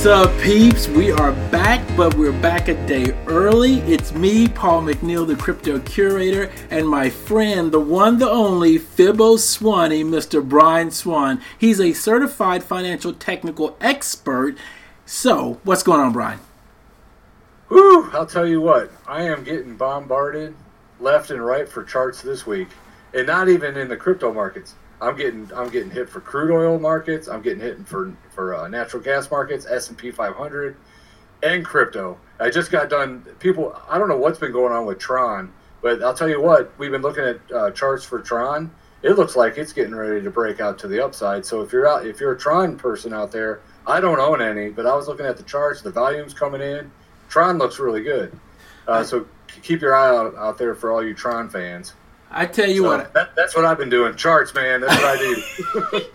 What's up, peeps? We are back, but we're back a day early. It's me, Paul McNeal, the crypto curator, and my friend, the one, the only, Fibo Swanny, Mr. Brian Swan. He's a certified financial technical expert. So, what's going on, Brian? Whew, I'll tell you what, I am getting bombarded left and right for charts this week, and not even in the crypto markets. I'm getting I'm getting hit for crude oil markets. I'm getting hit for for uh, natural gas markets, S and P 500, and crypto. I just got done. People, I don't know what's been going on with Tron, but I'll tell you what. We've been looking at uh, charts for Tron. It looks like it's getting ready to break out to the upside. So if you're out, if you're a Tron person out there, I don't own any, but I was looking at the charts. The volume's coming in. Tron looks really good. Uh, so keep your eye out out there for all you Tron fans. I tell you So what, that, that's what I've been doing. Charts, man. That's what I do.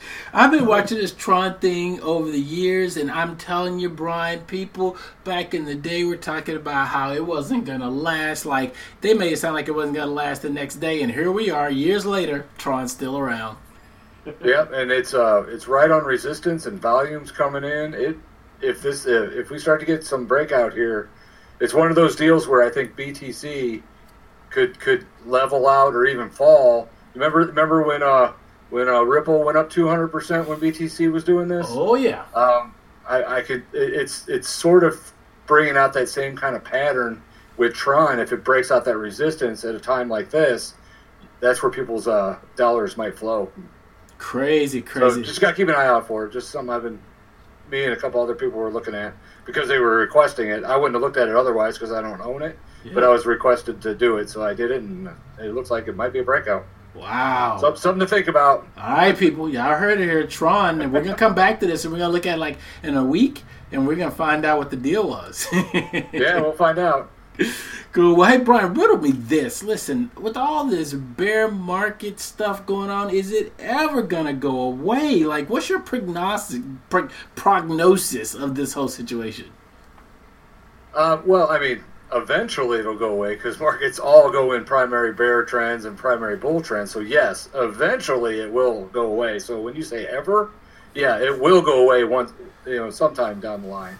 I've been watching this Tron thing over the years, and I'm telling you, Brian, people back in the day were talking about how it wasn't gonna last. Like they made it sound like it wasn't gonna last the next day, and here we are, years later, Tron's still around. yep, and it's uh it's right on resistance and volumes coming in. It if this uh, if we start to get some breakout here, it's one of those deals where I think BTC could could level out or even fall. Remember remember when uh when uh, Ripple went up 200 percent when BTC was doing this? Oh yeah, um, I, I could. it- It's it's sort of bringing out that same kind of pattern with Tron. If it breaks out that resistance at a time like this, that's where people's uh, dollars might flow. crazy, crazy. So just got to keep an eye out for it. Just something I've been, me and a couple other people were looking at because they were requesting it. I wouldn't have looked at it otherwise because I don't own it, but I was requested to do it, so I did it, and it looks like it might be a breakout. wow. So something to think about. All right, people, y'all heard it here, Tron, and we're gonna come back to this, and we're gonna look at it like in a week, and we're gonna find out what the deal was. Yeah, we'll find out. Cool. Well, hey, Brian, riddle me this. Listen, with all this bear market stuff going on, is it ever going to go away? Like, what's your prognosis, prog- prognosis of this whole situation? Uh, well, I mean, eventually it'll go away because markets all go in primary bear trends and primary bull trends. So yes, eventually it will go away. So when you say ever, yeah, it will go away once, you know, sometime down the line.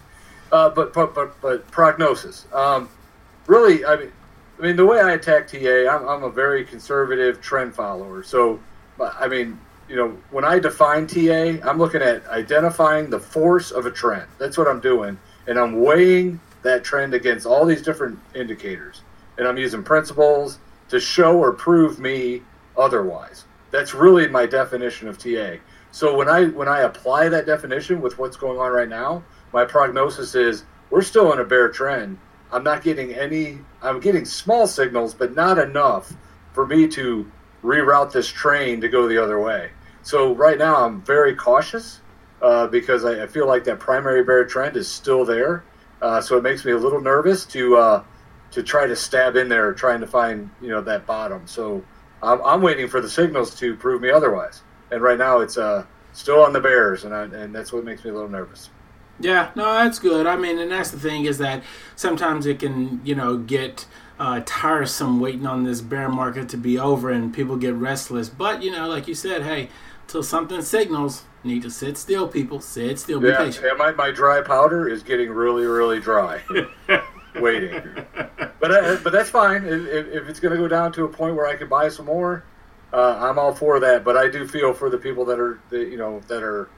Uh, but but but but prognosis. Um, really, I mean, I mean the way I attack TA, I'm, I'm a very conservative trend follower. So, I mean, you know, when I define TA, I'm looking at identifying the force of a trend. That's what I'm doing, and I'm weighing that trend against all these different indicators, and I'm using principles to show or prove me otherwise. That's really my definition of TA. So when I when I apply that definition with what's going on right now, my prognosis is we're still in a bear trend. I'm not getting any. I'm getting small signals, but not enough for me to reroute this train to go the other way. So right now, I'm very cautious uh, because I, I feel like that primary bear trend is still there. Uh, so it makes me a little nervous to uh, to try to stab in there, trying to find you know that bottom. So I'm, I'm waiting for the signals to prove me otherwise. And right now, it's uh, still on the bears, and I, and that's what makes me a little nervous. Yeah, no, that's good. I mean, and that's the thing is that sometimes it can, you know, get uh, tiresome waiting on this bear market to be over and people get restless. But, you know, like you said, hey, till something signals, need to sit still, people. Sit still, be Yeah, patient. yeah my, my dry powder is getting really, really dry. Waiting, but uh, but that's fine. If, if if it's going to go down to a point where I can buy some more, uh, I'm all for that. But I do feel for the people that are that, you know that are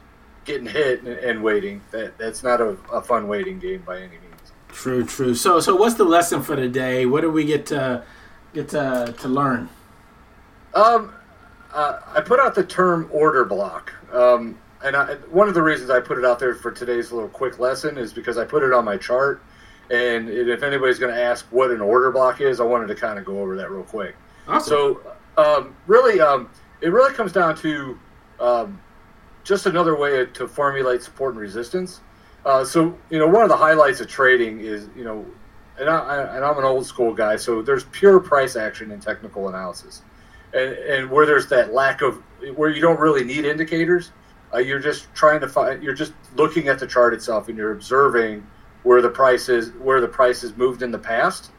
getting hit and, and waiting. That that's not a, a fun waiting game by any means. True, true. So, so what's the lesson for today? What do we get to get to, to learn? Um, uh, I put out the term order block. Um, and I, one of the reasons I put it out there for today's little quick lesson is because I put it on my chart. And if anybody's going to ask what an order block is, I wanted to kind of go over that real quick. Awesome. So, um, really, um, it really comes down to um, just another way to formulate support and resistance. Uh, so, you know, one of the highlights of trading is, you know, and, I, and I'm an old school guy, so there's pure price action in technical analysis. And, and where there's that lack of, where you don't really need indicators, uh, you're just trying to find, you're just looking at the chart itself and you're observing where the price is, where the price has moved in the past.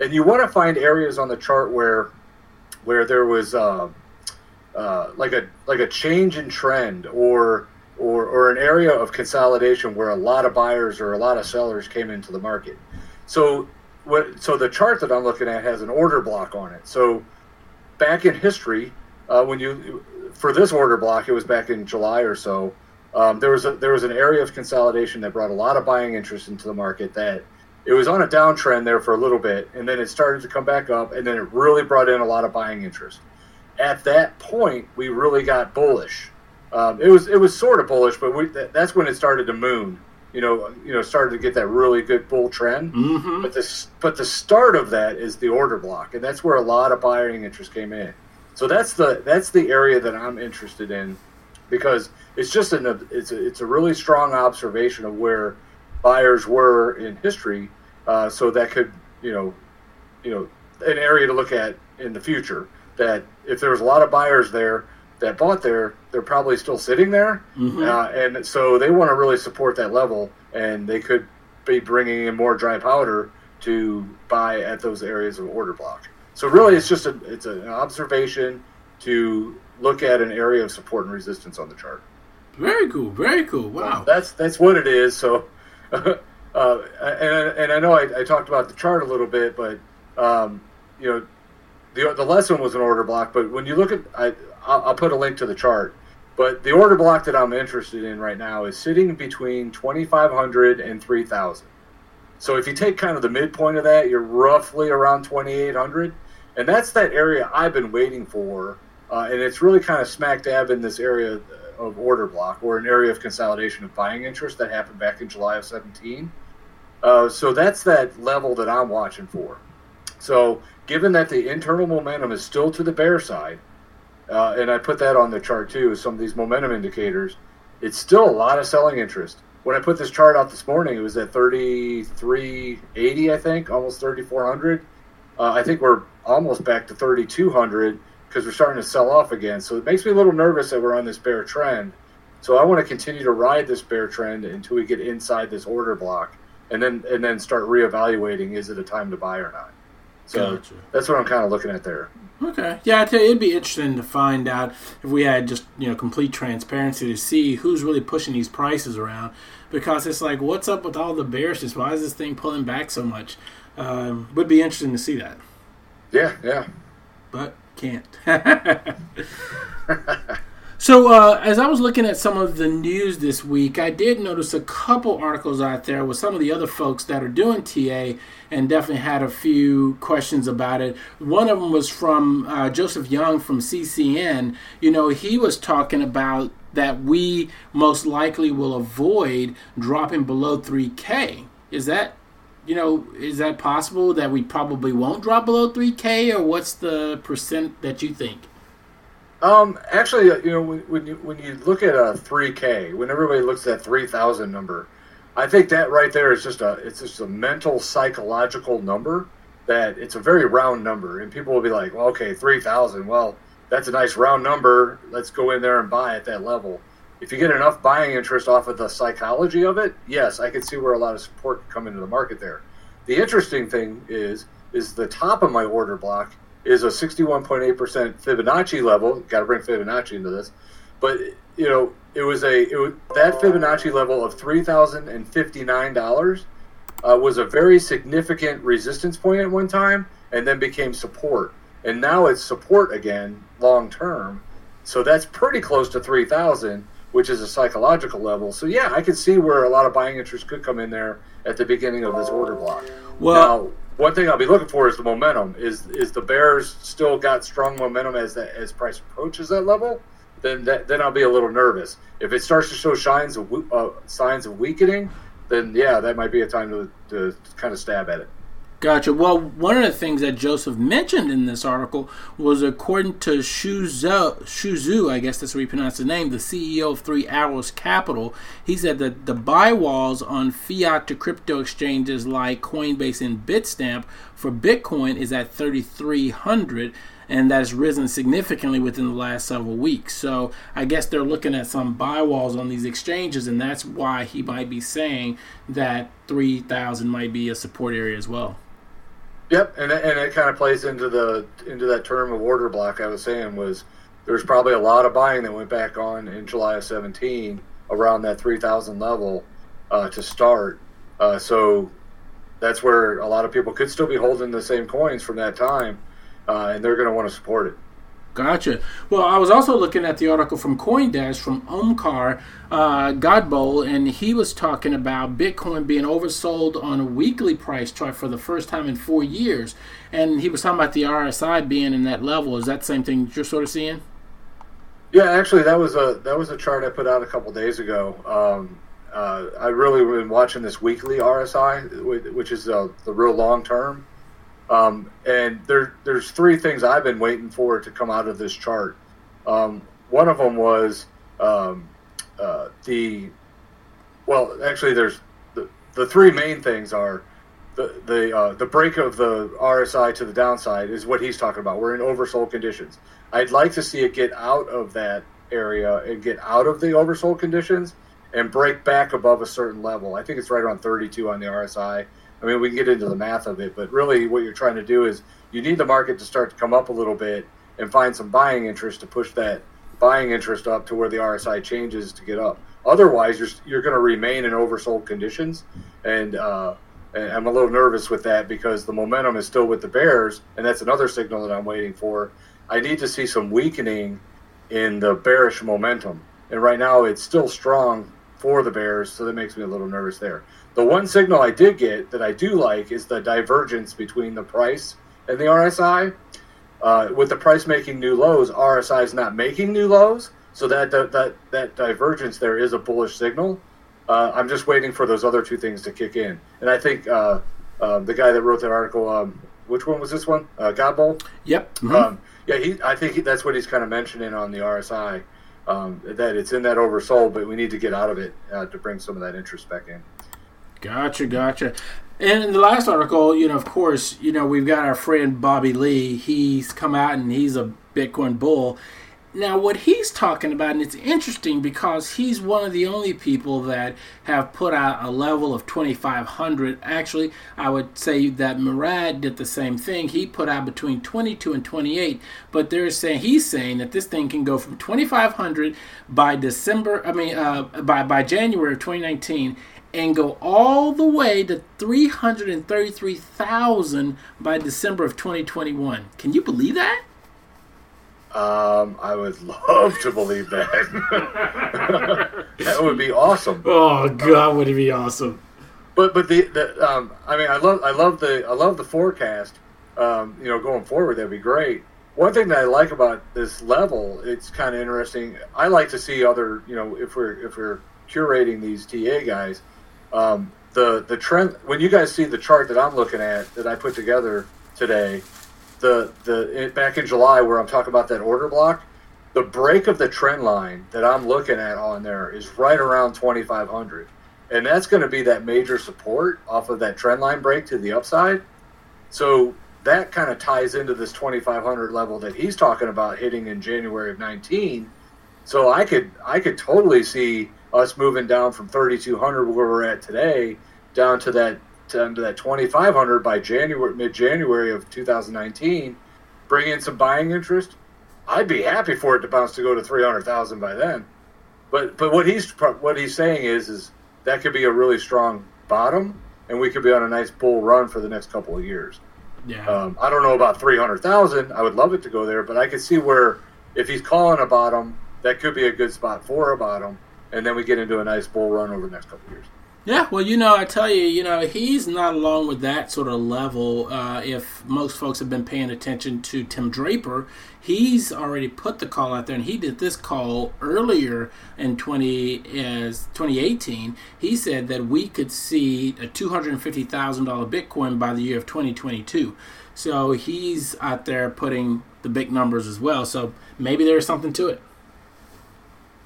And you want to find areas on the chart where, where there was, uh, uh, like a like a change in trend or or, or an area of consolidation where a lot of buyers or a lot of sellers came into the market. So what, so the chart that I'm looking at has an order block on it. So back in history, uh, when you for this order block, it was back in July or so. Um, there was a, there was an area of consolidation that brought a lot of buying interest into the market. That it was on a downtrend there for a little bit, and then it started to come back up, and then it really brought in a lot of buying interest. At that point, we really got bullish. Um, it was it was sort of bullish, but we, that's when it started to moon. You know, you know, started to get that really good bull trend. Mm-hmm. But the but the start of that is the order block, and that's where a lot of buying interest came in. So that's the that's the area that I'm interested in because it's just an it's a, it's a really strong observation of where buyers were in history. Uh, so that could you know you know an area to look at in the future. That if there was a lot of buyers there that bought there, they're probably still sitting there, Mhm. uh, and so they want to really support that level, and they could be bringing in more dry powder to buy at those areas of order block. So really, it's just a it's an observation to look at an area of support and resistance on the chart. Very cool. Very cool. Wow. That's that's what it is. So, uh, and and I know I, I talked about the chart a little bit, but um, you know, the the lesson was an order block. But when you look at, I I'll, I'll put a link to the chart. But the order block that I'm interested in right now is sitting between 2,500 and 3,000. So if you take kind of the midpoint of that, you're roughly around 2,800, and that's that area I've been waiting for. Uh, and it's really kind of smack dab in this area of order block or an area of consolidation of buying interest that happened back in July of 17. Uh, so that's that level that I'm watching for. So given that the internal momentum is still to the bear side, uh, and I put that on the chart too, some of these momentum indicators, it's still a lot of selling interest. When I put this chart out this morning, it was at 3380, I think, almost 3400. Uh, I think we're almost back to 3200 because we're starting to sell off again. So it makes me a little nervous that we're on this bear trend. So I want to continue to ride this bear trend until we get inside this order block, and then and then start reevaluating: is it a time to buy or not? So Gotcha. that's what I'm kind of looking at there. Okay. Yeah, you, it'd be interesting to find out if we had just you know complete transparency to see who's really pushing these prices around, because it's like, what's up with all the bearishness? Why is this thing pulling back so much? Um, would be interesting to see that, Yeah, yeah. but can't. So, uh, as I was looking at some of the news this week, I did notice a couple articles out there with some of the other folks that are doing TA and definitely had a few questions about it. One of them was from uh, Joseph Young from CCN. You know, he was talking about that we most likely will avoid dropping below 3K. Is that, you know, is that possible that we probably won't drop below 3K, or what's the percent that you think? Um, actually, uh, you know, when, you when you look at a 3K, when everybody looks at that 3,000 number, I think that right there is just a it's just a mental psychological number that it's a very round number, and people will be like, well, okay, 3,000, well, that's a nice round number. Let's go in there and buy at that level. If you get enough buying interest off of the psychology of it, yes, I can see where a lot of support can come into the market there. The interesting thing is is the top of my order block is a 61.8% Fibonacci level. Got to bring Fibonacci into this, but you know it was a it was, that Fibonacci level of three thousand and fifty nine dollars uh, was a very significant resistance point at one time, and then became support, and now it's support again long term. So that's pretty close to three thousand, which is a psychological level. So yeah, I can see where a lot of buying interest could come in there at the beginning of this order block. Well, now, one thing I'll be looking for is the momentum. Is is the Bears still got strong momentum as that as price approaches that level? Then that, then I'll be a little nervous. If it starts to show signs of uh, signs of weakening, then yeah, that might be a time to, to kind of stab at it. Gotcha. Well, one of the things that Joseph mentioned in this article was according to Shuzu, Shuzu, I guess that's how you pronounce the name, the CEO of Three Arrows Capital, he said that the buy walls on fiat to crypto exchanges like Coinbase and Bitstamp for Bitcoin is at 3,300 and that's risen significantly within the last several weeks. So I guess they're looking at some buy walls on these exchanges, and that's why he might be saying that 3,000 might be a support area as well. Yep, and and it kind of plays into the into that term of order block I was saying was there's probably a lot of buying that went back on in July of 17 around that 3,000 level uh, to start. Uh, so that's where a lot of people could still be holding the same coins from that time, uh, and they're going to want to support it. Gotcha. Well, I was also looking at the article from CoinDesk from Omkar uh, and he was talking about Bitcoin being oversold on a weekly price chart for the first time in four years. And he was talking about the RSI being in that level. Is that the same thing you're sort of seeing? Yeah, actually, that was a that was a chart I put out a couple days ago. Um, uh, I really been watching this weekly RSI, which is uh, the real long term. Um, and there, there's three things I've been waiting for to come out of this chart. Um, one of them was um, uh, the, well, actually, there's the, the three main things are the the uh, the break of the RSI to the downside is what he's talking about. We're in oversold conditions. I'd like to see it get out of that area and get out of the oversold conditions and break back above a certain level. I think it's right around 32 on the RSI. I mean, we can get into the math of it, but really what you're trying to do is you need the market to start to come up a little bit and find some buying interest to push that buying interest up to where the RSI changes to get up. Otherwise, you're, you're going to remain in oversold conditions. And, uh, and I'm a little nervous with that because the momentum is still with the Bears, and that's another signal that I'm waiting for. I need to see some weakening in the bearish momentum. And right now, it's still strong for the Bears, so that makes me a little nervous there. The one signal I did get that I do like is the divergence between the price and the RSI. Uh, with the price making new lows, RSI is not making new lows, so that that that, that divergence there is a bullish signal. Uh, I'm just waiting for those other two things to kick in, and I think uh, uh the guy that wrote that article, um, which one was this one? Uh. Yep. Mm-hmm. Um, yeah, he. I think he, that's what he's kind of mentioning on the RSI. Um, that it's in that oversold, but we need to get out of it uh, to bring some of that interest back in. Gotcha, gotcha. And in the last article, you know, of course, you know, we've got our friend Bobby Lee. He's come out and he's a Bitcoin bull. Now, what he's talking about, and it's interesting because he's one of the only people that have put out a level of 2,500. Actually, I would say that Murad did the same thing. He put out between 22 and 28, but they're saying he's saying that this thing can go from 2,500 by December. I mean, uh, by by January of 2019, and go all the way to 333,000 by December of 2021. Can you believe that? Um, I would love to believe that. that would be awesome. Oh God, would it be awesome? But but the, the um, I mean, I love I love the I love the forecast. Um, you know, going forward, that'd be great. One thing that I like about this level, it's kind of interesting. I like to see other, you know, if we're if we're curating these TA guys, um, the the trend when you guys see the chart that I'm looking at that I put together today, the the it, back in July where I'm talking about that order block, the break of the trend line that I'm looking at on there is right around 2,500, and that's going to be that major support off of that trend line break to the upside. So that kind of ties into this 2,500 level that he's talking about hitting in January of 19. So I could I could totally see us moving down from 3,200 where we're at today down to that down to that 2,500 by January mid January of 2019, bring in some buying interest. I'd be happy for it to bounce to go to 300,000 by then. But but what he's what he's saying is is that could be a really strong bottom, and we could be on a nice bull run for the next couple of years. Yeah. Um, I don't know about 300,000. I would love it to go there, but I could see where if he's calling a bottom, that could be a good spot for a bottom and then we get into a nice bull run over the next couple years. Yeah, well, you know, I tell you, you know, he's not alone with that sort of level. Uh, if most folks have been paying attention to Tim Draper, he's already put the call out there, and he did this call earlier in 20, as 2018. He said that we could see a $250,000 Bitcoin by the year of 2022. So he's out there putting the big numbers as well. So maybe there's something to it.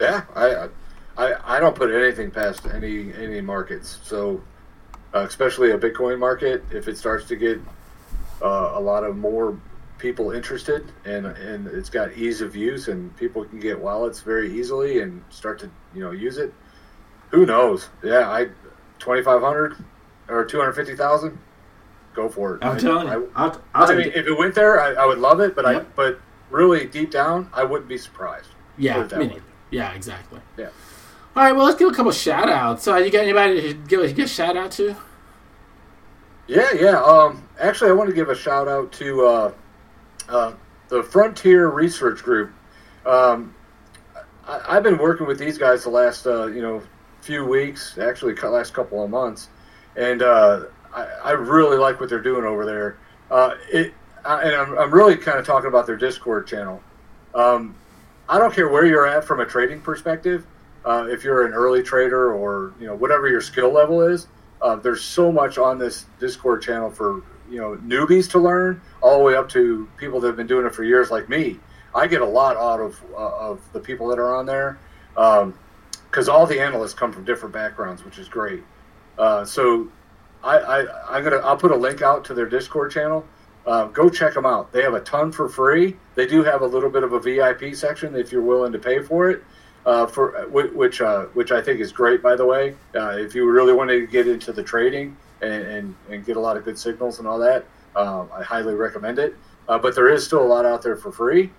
Yeah, I, I I, I don't put anything past any any markets. So, uh, especially a Bitcoin market, if it starts to get uh, a lot of more people interested and and it's got ease of use and people can get wallets very easily and start to you know use it. Who knows? Yeah, I twenty five hundred or two hundred fifty thousand. Go for it. I'm I, telling you. I, I'll, I'll i mean, if it went there, I, I would love it. But yep. I but really deep down, I wouldn't be surprised. Yeah, yeah, exactly. Yeah. All right, well, let's give a couple shout outs. Uh, you got anybody to give, give a shout out to? Yeah, yeah. Um, actually, I want to give a shout out to uh, uh, the Frontier Research Group. Um, I, have been working with these guys the last uh, you know few weeks, actually, last couple of months, and uh, I, I, really like what they're doing over there. Uh, it, I, and I'm, I'm really kind of talking about their Discord channel. Um, I don't care where you're at from a trading perspective. Uh, if you're an early trader or you know whatever your skill level is, uh, there's so much on this Discord channel for you know newbies to learn, all the way up to people that have been doing it for years, like me. I get a lot out of uh, of the people that are on there because um, all the analysts come from different backgrounds, which is great. Uh, so I, I I'm gonna I'll put a link out to their Discord channel. Uh, go check them out. They have a ton for free. They do have a little bit of a VIP section if you're willing to pay for it uh, for which uh, which I think is great. By the way, uh, if you really want to get into the trading and, and, and get a lot of good signals and all that, um, I highly recommend it. Uh, but there is still a lot out there for free.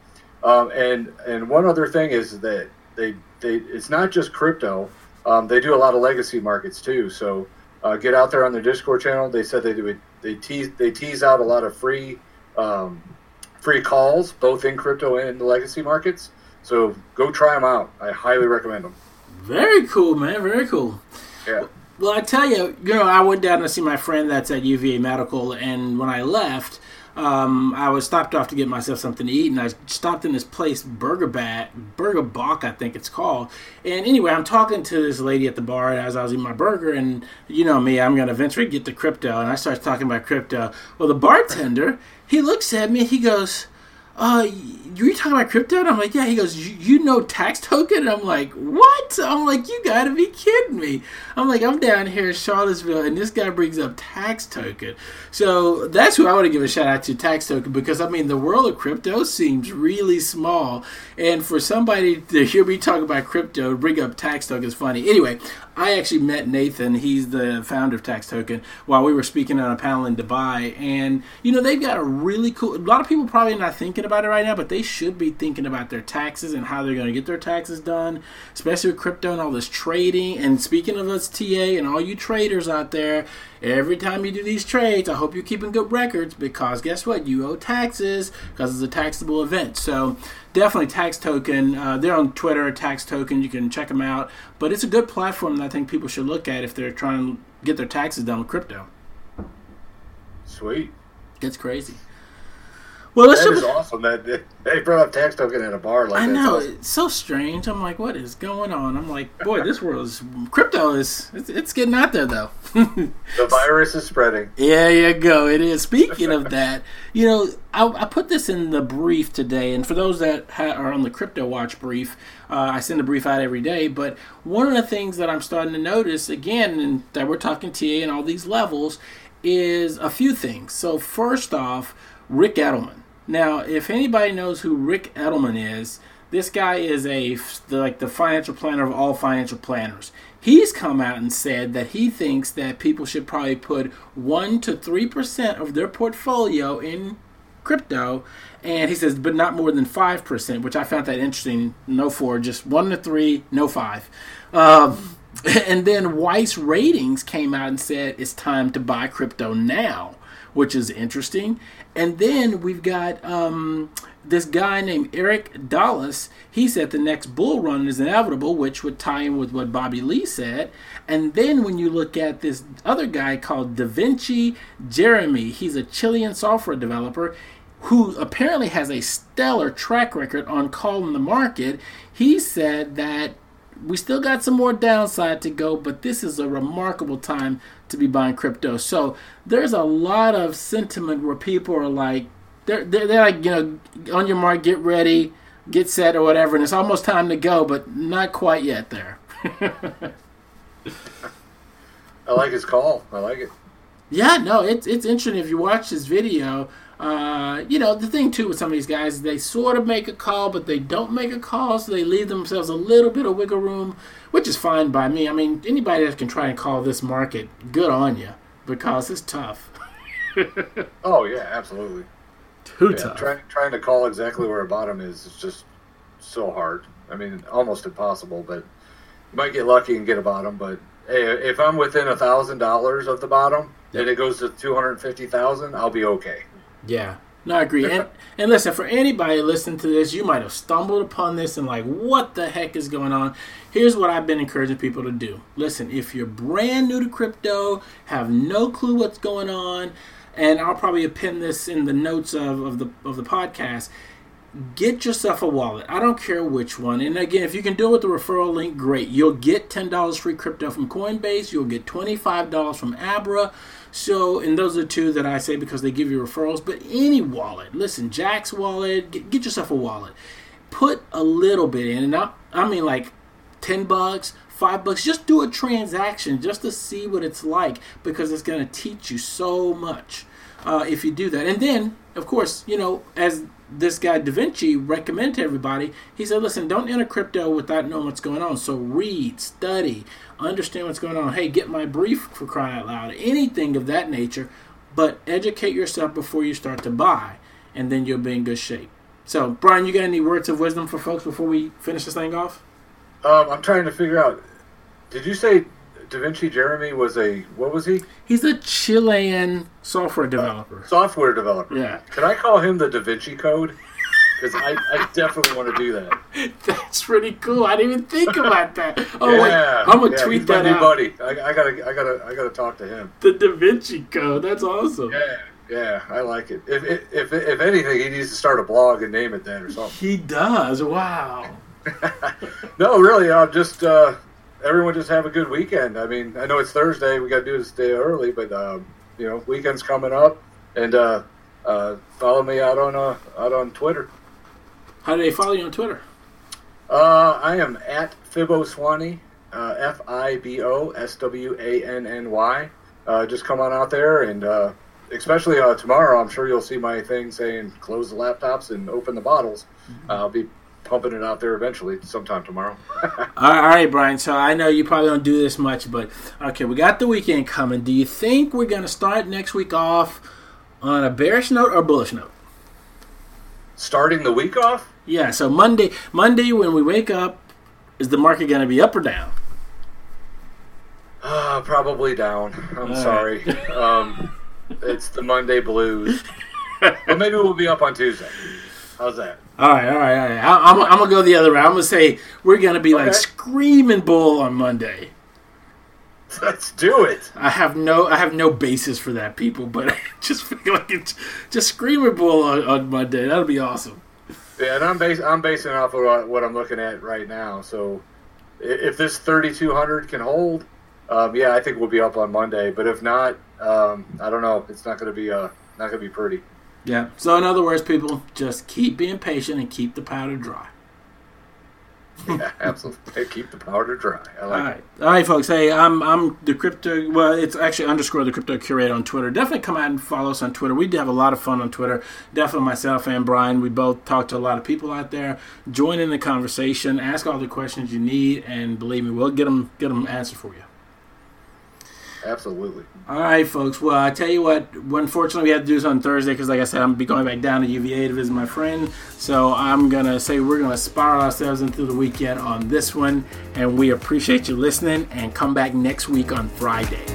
Um, and and one other thing is that they they it's not just crypto. Um, they do a lot of legacy markets too. So uh, get out there on their Discord channel. They said they do they tease they tease out a lot of free um, free calls both in crypto and in the legacy markets. So go try them out. I highly recommend them. Very cool, man. Very cool. Yeah. Well, I tell you, you know, I went down to see my friend that's at UVA Medical, and when I left, um, I was stopped off to get myself something to eat, and I stopped in this place, Burger Bat, Burger Bach, I think it's called. And anyway, I'm talking to this lady at the bar as I was eating my burger, and you know me, I'm going to eventually get to crypto, and I start talking about crypto. Well, the bartender, he looks at me, he goes, uh, you talking about crypto? And I'm like, yeah. He goes, you know tax token? And I'm like, what? I'm like, you gotta be kidding me. I'm like, I'm down here in Charlottesville, and this guy brings up tax token. So that's who I want to give a shout out to, tax token, because I mean, the world of crypto seems really small, and for somebody to hear me talk about crypto, bring up tax token is funny. Anyway, I actually met Nathan. He's the founder of Tax Token while we were speaking on a panel in Dubai, and you know they've got a really cool. A lot of people probably not thinking about it right now, but they should be thinking about their taxes and how they're going to get their taxes done, especially with crypto and all this trading. And speaking of us, TA and all you traders out there, every time you do these trades, I hope you're keeping good records because guess what? You owe taxes because it's a taxable event. So definitely Tax Token. Uh, they're on Twitter, Tax Token. You can check them out. But it's a good platform that I think people should look at if they're trying to get their taxes done with crypto. Sweet. Gets crazy. Well, that is awesome that they brought up tax token in a bar like I know awesome. it's so strange. I'm like, what is going on? I'm like, boy, this world is crypto is it's, it's getting out there though. the virus is spreading. Yeah, you go. It is. Speaking of that, you know, I, I, put this in the brief today, and for those that ha- are on the Crypto Watch brief, uh, I send a brief out every day. But one of the things that I'm starting to notice again, and that we're talking TA and all these levels, is a few things. So first off, Rick Edelman. Now, if anybody knows who Rick Edelman is, this guy is a like the financial planner of all financial planners. He's come out and said that he thinks that people should probably put 1 to 3% of their portfolio in crypto and he says but not more than 5% which i found that interesting no 4 just 1 to 3 no 5 um, and then weiss ratings came out and said it's time to buy crypto now which is interesting. And then we've got um, this guy named Eric Dallas. He said the next bull run is inevitable, which would tie in with what Bobby Lee said. And then when you look at this other guy called Da Vinci Jeremie, he's a Chilean software developer who apparently has a stellar track record on calling the market. He said that we still got some more downside to go, but this is a remarkable time to be buying crypto. So there's a lot of sentiment where people are like, they're, they're, they're like, you know, on your mark, get ready, get set, or whatever, and it's almost time to go, but not quite yet there. I like his call. I like it. Yeah, no, it's it's interesting if you watch this video. Uh, you know, the thing too with some of these guys, they sort of make a call, but they don't make a call, so they leave themselves a little bit of wiggle room, which is fine by me. I mean, anybody that can try and call this market, good on you, because it's tough. oh yeah, absolutely. Too yeah, tough. Try, trying to call exactly where a bottom is is just so hard. I mean, almost impossible. But you might get lucky and get a bottom, but hey, if I'm within a thousand dollars of the bottom Yep. and it goes to two hundred fifty thousand, I'll be okay. Yeah. No, I agree. And, and listen, for anybody listening to this, you might have stumbled upon this and like, what the heck is going on? Here's what I've been encouraging people to do. Listen, if you're brand new to crypto, have no clue what's going on, and I'll probably append this in the notes of, of the of the podcast. Get yourself a wallet. I don't care which one. And again, if you can do it with the referral link, great. You'll get ten dollars free crypto from Coinbase. You'll get twenty five dollars from Abra. So, and those are the two that I say because they give you referrals. But any wallet, listen, Jaxx wallet, get, get yourself a wallet. Put a little bit in, and I, I mean like ten bucks, five bucks. Just do a transaction just to see what it's like because it's going to teach you so much uh, if you do that. And then, of course, you know, as this guy Da Vinci recommended to everybody, he said, listen, don't enter crypto without knowing what's going on. So read, study, understand what's going on. Hey, get my brief for crying out loud. Anything of that nature, but educate yourself before you start to buy, and then you'll be in good shape. So, Brian, you got any words of wisdom for folks before we finish this thing off? Um, I'm trying to figure out. Did you say Da Vinci Jeremie was a what was he? He's a Chilean software developer. Software developer. Yeah. Can I call him the Da Vinci Code? Because I, I definitely want to do that. That's pretty cool. I didn't even think about that. Oh, wait, yeah, I'm gonna yeah, tweet he's my that new out. buddy. I, I gotta, I gotta, I gotta talk to him. The Da Vinci Code. That's awesome. Yeah, yeah, I like it. If, if, if, if anything, he needs to start a blog and name it that or something. He does. Wow. no, really, uh, just uh, everyone just have a good weekend. I mean, I know it's Thursday. We got to do this day early, but um, you know, weekend's coming up, and uh, uh, follow me out on uh, out on Twitter. How do they follow you on Twitter? Uh, I am at Fibo Swanny, uh, F I B O S W A N N Y. Uh, just come on out there, and uh, especially uh, tomorrow, I'm sure you'll see my thing saying close the laptops and open the bottles. I'll be pumping it out there eventually, sometime tomorrow. All right, right, Brian. So I know you probably don't do this much, but okay, we got the weekend coming. Do you think we're going to start next week off on a bearish note or bullish note? Starting the week off. Yeah. So Monday, Monday when we wake up, is the market going to be up or down? Uh, probably down. I'm All sorry. Um, it's the Monday blues. but maybe we'll be up on Tuesday. How's that? All right, all right, all right. I, I'm, I'm gonna go the other way. I'm gonna say we're gonna be like screaming bull on Monday. Let's do it. I have no, I have no basis for that, people. But I just feel like it's just screaming bull on, on Monday. That'll be awesome. Yeah, and I'm bas- I'm basing off of what- I'm looking at right now. So if this 3200 can hold, um, yeah, I think we'll be up on Monday. But if not, um, I don't know. It's not to be uh, not going to be pretty. Yeah. So in other words, people, just keep being patient and keep the powder dry. Yeah, absolutely. Keep the powder dry. I All like right, all right, folks. Hey, I'm I'm the crypto. Well, it's actually underscore the crypto curator on Twitter. Definitely come out and follow us on Twitter. We do have a lot of fun on Twitter. Definitely myself and Brian. We both talk to a lot of people out there. Join in the conversation. Ask all the questions you need, and believe me, we'll get them get them answered for you. Absolutely. All right, folks. Well, I tell you what. Unfortunately, we had to do this on Thursday because, like I said, I'm be going back down to UVA to visit my friend. So I'm gonna say we're gonna spiral ourselves into the weekend on this one, and we appreciate you listening. And come back next week on Friday.